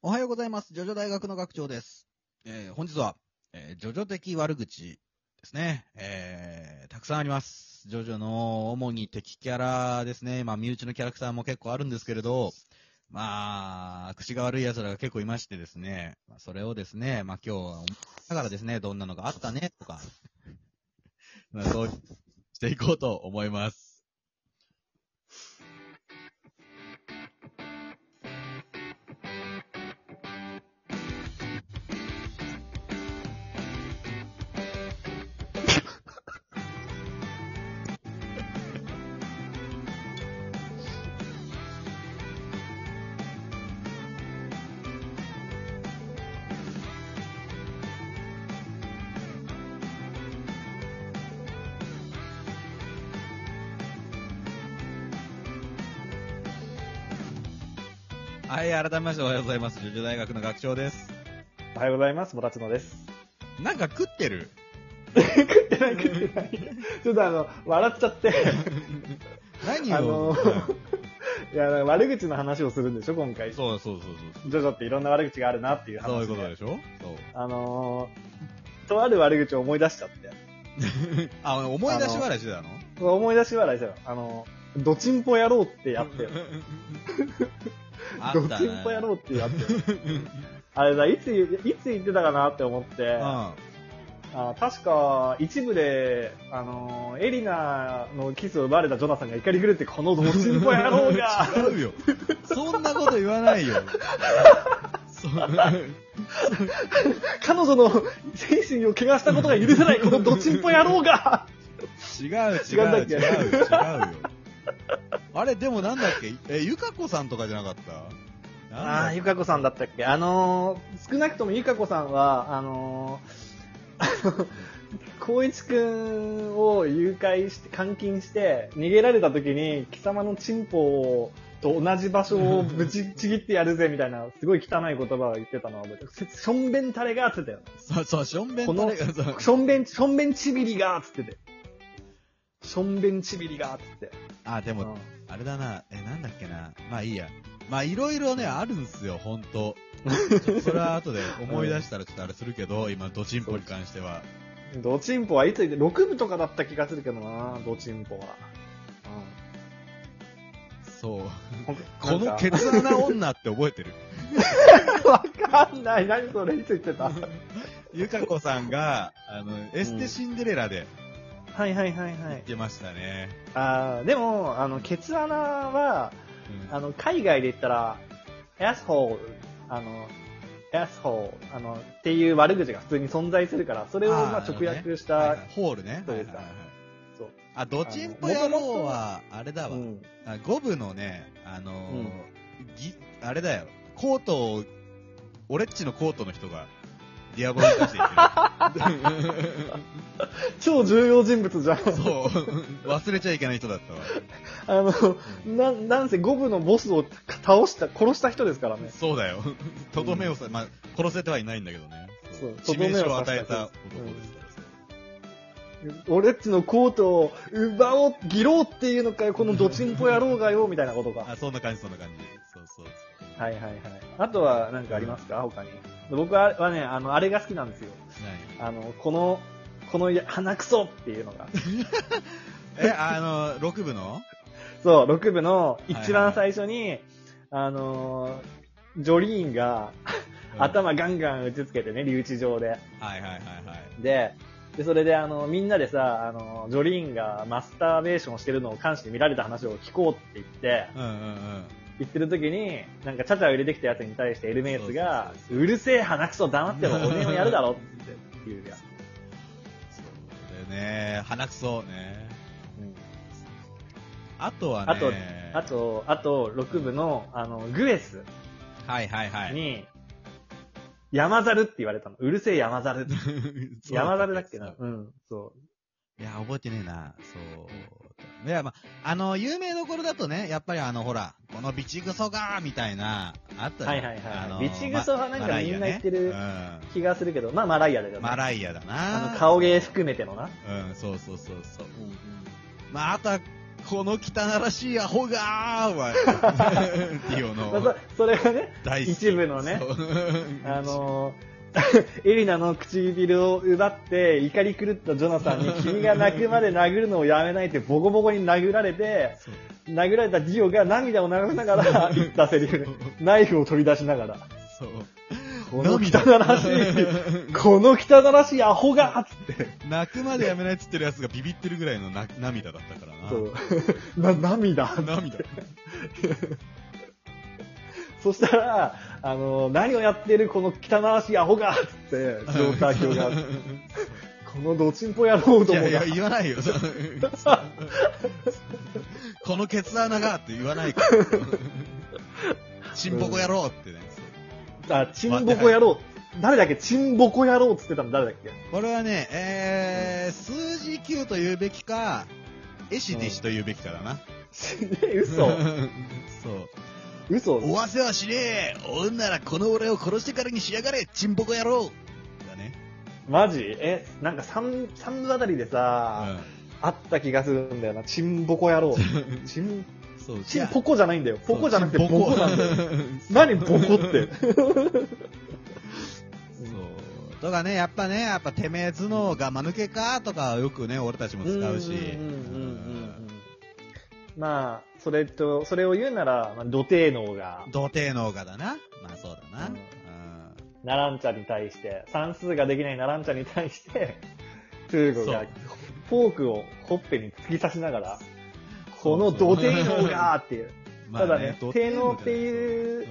おはようございます。ジョジョ大学の学長です。えー本日は、えージョジョ的悪口ですね。えーたくさんあります。ジョジョの主に敵キャラですね。まあ、身内のキャラクターも結構あるんですけれど、まあ、口が悪い奴らが結構いましてですね。まあ、それをですね、まあ今日は、だからですね、どんなのがあったね、とか、まあ、そうしていこうと思います。はい、改めましておはようございます。ジョジョ大学の学長です。おはようございます。もたちのです。なんか食ってる？食ってない食ってない。ちょっとあの、笑っちゃって。何を、あのいや、悪口の話をするんでしょ、今回。ジそうそうそうそう。ョジョっていろんな悪口があるなっていう話そうで。いうことでしょ？そう。あのー、とある悪口を思い出しちゃって。あ、思い出し笑いしてたの？思い出し笑いしたよ。あの、ドチンポ野郎ってやってよ。あドったねチンポ野郎ってやってよ。あれだ、いついつ言ってたかなって思って、うん。あ確か、一部で、あのーエリナのキスを奪われたジョナサンが怒り狂って、このドチンポ野郎が 違うよ。そんなこと言わないよ。彼女の精神を怪我したことが許せない、このドチンポ野郎が 違う違う違う違うよ。あれ、でもなんだっけ？え、ゆかこさんとかじゃなかった？ああ、ゆかかこさんだったっけ？あのー、少なくともゆかこさんは、あのー、光一くんを誘拐して、監禁して、逃げられた時に、貴様のチンポを、と同じ場所をぶちちぎってやるぜ、みたいな、すごい汚い言葉を言ってたのは覚えてる。しょんべんタレが、つってたよ。そう、そう、しょんべんこのタレがさ、しょんべん、しょんべんちびりが、つってて。しょんべんちびりが、つって。あ、でも、うんあれだな、え、なんだっけな。まあいいや。まあいろいろね、あるんすよ、ほんと。それは後で思い出したらちょっとあれするけど、今、ドチンポに関しては。ドチンポはいついて、6部とかだった気がするけどな、ドチンポは。そう。うん。このなんかケツ穴女って覚えてる？わかんない。何それ？いつ言ってた？ゆかこさんが、あの、エステシンデレラではいはいはいは言っい。てましたね。あーでも、あの、ケツ穴は、うんあの、海外で言ったら、アスホール、あの、アスホール、あの、っていう悪口が普通に存在するから、それをまあ直訳した、はいはいホールね。そうですかそう。あ、ドチンポ野郎は、あれだわ。五部のね、あのぎ、あれだよ、コートを、俺っちのコートの人が、ディアボロに出していって超重要人物じゃん。る。そう、忘れちゃいけない人だったわ。あの、な、なんせ五部のボスを倒した、殺した人ですからね。そうだよ。とどめをさ、まあ、殺せてはいないんだけどね。そう致命傷をとどめを与えた男ですから。俺っちのコートを奪おう、ギロうっていうのかよ、このドチンポ野郎がよ、みたいなことか。あ、そんな感じ、そんな感じ。そうそう。はいはいはい。あとは何かありますか？他に。僕ははね、あの、あれが好きなんですよ。あの、この、このや鼻くそっていうのが。何 え、あの、6部の？そう、6部の一はいはい番最初に、あのー、ジョリーンが、頭ガンガン打ちつけてね、留置場で。はいはいはいはい。で、で、それであの、みんなでさ、あの、ジョリーンがマスターベーションしてるのを監視で見られた話を聞こうって言って、うんうんうん。言ってる時に、なんか、チャチャを入れてきたやつに対してエルメイスがそうるせえ鼻くそ黙ってろ、おめえもやるだろって言うやつ。そうでね、鼻くそね。うんあとはね、あと、あと、あと、6部の、あの、グエスはいはいはい。に、山猿って言われたの。うるせえ山猿。山猿だっけな。そううん、そいや、覚えてねえな。そう。いや、まあ、あの、有名どころだとね、やっぱりあの、ほら、このビチグソがみたいな、あったはいはいはいあのビチグソはなんかみんな言ってる。気がするけど、まあ、マライアだようん。ね。マライアだな。あの、顔芸含めてのな。うん、そうそうそうそう。うんまあ、あとは、この汚らしいアホがーは、ディオのそそれがね。一部のねあのー、エリナの唇を奪って怒り狂ったジョナサンに 君が泣くまで殴るのをやめないってボコボコに殴られて、殴られたディオが涙を流しながら言ったセリフね。ナイフを取り出しながら。そう。この汚らしい、この汚らしいアホがつって。泣くまでやめないっつってるやつがビビってるぐらいのな涙だったからな。そう。な、涙。涙。そしたら、あの、何をやってるこの汚らしいアホがつって、ジョーター教が、このドチンポ野郎どもがいやいや、、言わないよ。このケツ穴がって言わないから。チンボコ野郎ってね。あ、チンボコ野郎。誰だっけ？チンボコ野郎っつってたの誰だっけ？これはね、えー、数字9と言うべきか、エシディシと言うべきかだな。嘘そう。嘘おわせはしねえおんならこの俺を殺してからにしやがれチンボコ野郎だね。マジ？え、なんか三、三部あたりでさ、あった気がするんだよな。チンボコ野郎。チン、そう、チンポコじゃないんだよ。ポコじゃなくてボコなんだよ。何？ボコって。そう。とかね、やっぱね、やっぱてめえ頭脳が間抜けかとかよくね、俺たちも使うし。んうんうんうんうんまあ、それと、それを言うなら、まあ、土低能が、童貞能がだな。まあそうだな。ううんん。ナランチャに対して、算数ができないナランチャに対して、トゥーゴがそう、フォークをほっぺに突き刺しながら、この土低能がっていう。まあただね、童低能っていううん。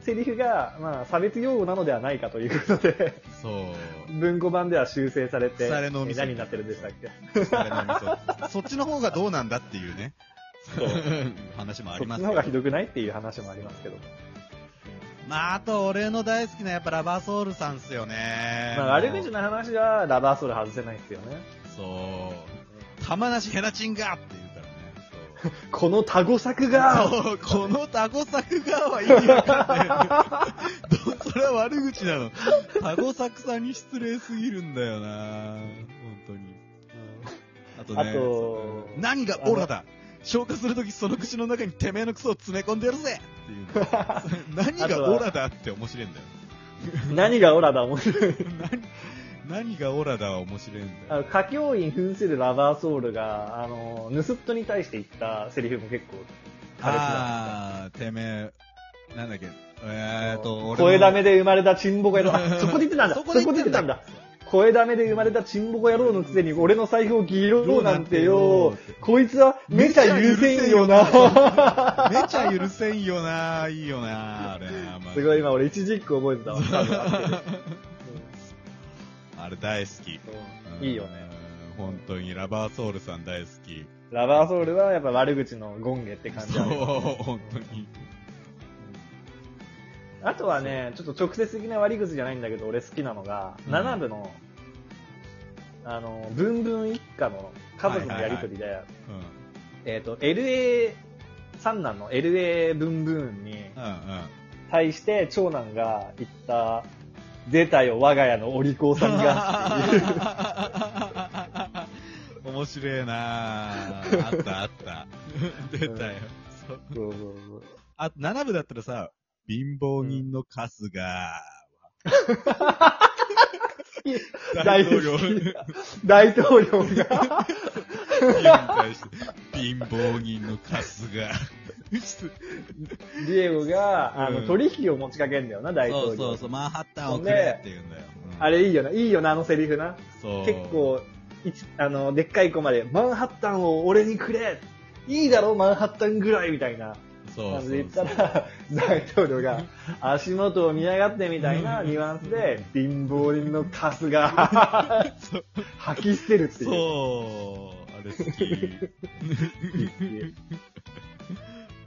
セリフが、まあ、差別用語なのではないかということで、そう。文庫版では修正されて、腐れの味噌え何になってるんでしたっけ？そっちの方がどうなんだっていうね。そう 話もあそりますけどっちの方がひどくないっていう話もありますけど。まあ、あと、俺の大好きなやっぱラバーソウルさんっすよね。まあ、悪口の話は、ラバーソウル外せないですよね。そう。玉なしヘナチンがって言うからね。このタゴ作が、そう、このタゴ作がは意味わかんない。どそれは悪口なの。タゴ作さんに失礼すぎるんだよな本当に。あとね、あと何がオラだ？消化するときその口の中にてめえのクソを詰め込んでやるぜっていうの。何がオラだって面白いんだよ。何がオラだ面白い。何何がオラだは面白いんだよ。歌教員扮するラバーソウルが、あの、ヌスットに対して言ったセリフも結構、あー、てめえ、なんだっけ、えーと、俺の声ダメで生まれたチンボコ野郎。あそこで言ってたんだ。そそこで言っててたんだ声ダメで生まれたチンボコ野郎のくせに俺の財布をギロうなんてよ。こいつはめちゃ許せんよな。めちゃ許せんよな、いいよな、あれすごい今俺一軸覚えてたわ。あれ大好き。うんいいよね。うん。本当に、ラバーソウルさん大好き。ラバーソウルはやっぱ悪口のゴンゲって感じそう、本当に。あとはね、ちょっと直接的な悪口じゃないんだけど、俺好きなのが、うん7部の、あの、ブンブン一家の家族のやりとりで、えっ、と、LA、三男の LA ブンブンにうん。うんうん。対して長男が言った、出たよ、我が家のお利口さんがっていう。面白いなあったあった。出たよ。そうそうそうそうあと、7部だったらさ、貧乏人の春日は、大大統領。大統領が、に対して、貧乏人の春日。ディエゴが、あの、うん。取引を持ちかけんだよな、大統領。そうそうそう、マンハッタンをくれって言うんだよ。うん。あれいいよな、いいよな、あのセリフな。そう。結構、一あの、でっかい子まで、マンハッタンを俺にくれ。いいだろ、マンハッタンぐらいみたいなそう感じで言ったそうら、大統領が、足元を見やがってみたいなニュアンスで、貧乏人のカスがそう吐き捨てるっていう。そう、あれ好き。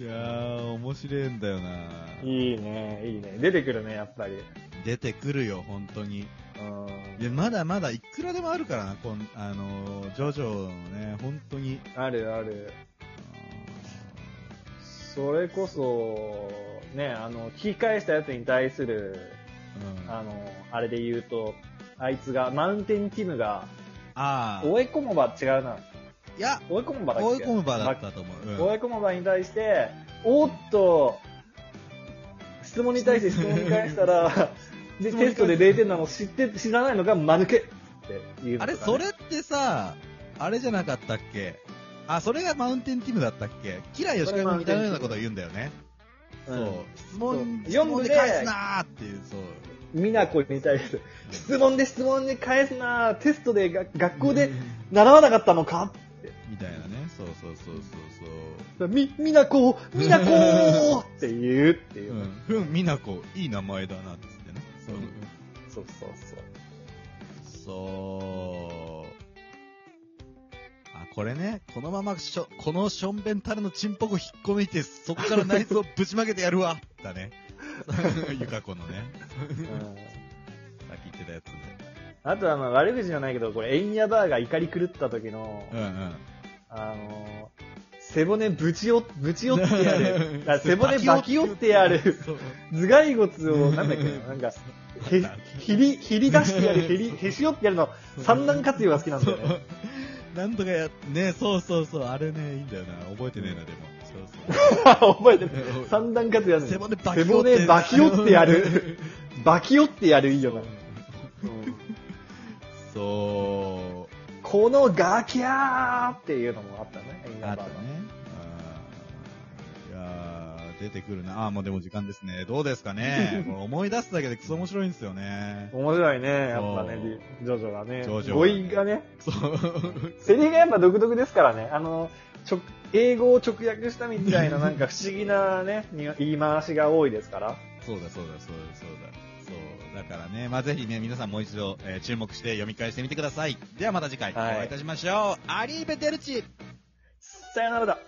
いやー、面白いんだよな。いいね、いいね。出てくるね、やっぱり。出てくるよ、本当に。うんいや、まだまだいくらでもあるからな、こんあのー、ジョジョのね、本当に。あるある。それこそ、ね、あの、聞き返したやつに対する、うん、ああの、あれで言うと、あいつが、マウンテンティムが、あー追い込もば違うな。いや、追い込む場だっけ？追い込む場だったと思う。うん。追い込む場に対して、おーっと、質問に対して質問に返したら、で、テストで0点なの知って、知らないのが間抜けって言うのあれ、それってさ、あれじゃなかったっけ？あ、それがマウンテンティムだったっけ？キラヨシカも似たようなことを言うんだよね。うんそう。質問、そう質問で返すなーっていう、そう。みなこに対して、質問で質問に返すなテストでが学校で習わなかったのかみたいなね。そうそうそうそうみ、みなこ、みなこって言うっていうう。ん。みなこ、いい名前だな、つってね。そううんそうそうそう。そう。あ、これね、このまましょ、このしょんべんたるのチンポコ引っこ抜いて、そこから内臓ぶちまけてやるわだね。ゆかこのね。うんさっき言ってたやつね。あとはまあ悪口じゃないけど、これ、エンヤバーが怒り狂った時の、うんうん。あのー、背骨ぶちよ、ぶち寄ってやる。あ背骨バキ寄ってやる。頭蓋骨を、なんだっけな、なんか、へ、ひり、ひり出してやる、へり、へし折ってやるの、三段活用が好きなんだよね。なんとかや、ね、そうそうそう、あれね、いいんだよな。覚えてねえな、でも。そうそう。覚えてる。三段活用やる背骨バキって骨バキ寄ってやる。バキ寄ってやるいいよな。うんそう。このガキャーっていうのもあったね、あったね。出てくるな。あーもうでも時間ですね。どうですかね。思い出すだけでクソ面白いんですよね。面白いね、やっぱねジョジョがね。ジョジョ語彙がね、そう。セリフがやっぱ独特ですからね。あの、ちょ英語を直訳したみたいななんか不思議なね、に言い回しが多いですから。そうだそうだそうだそうだ。そう。だからね、まあぜひね、皆さんもう一度、えー注目して読み返してみてください。ではまた次回、はいお会いいたしましょう。アリーベデルチさよならだ。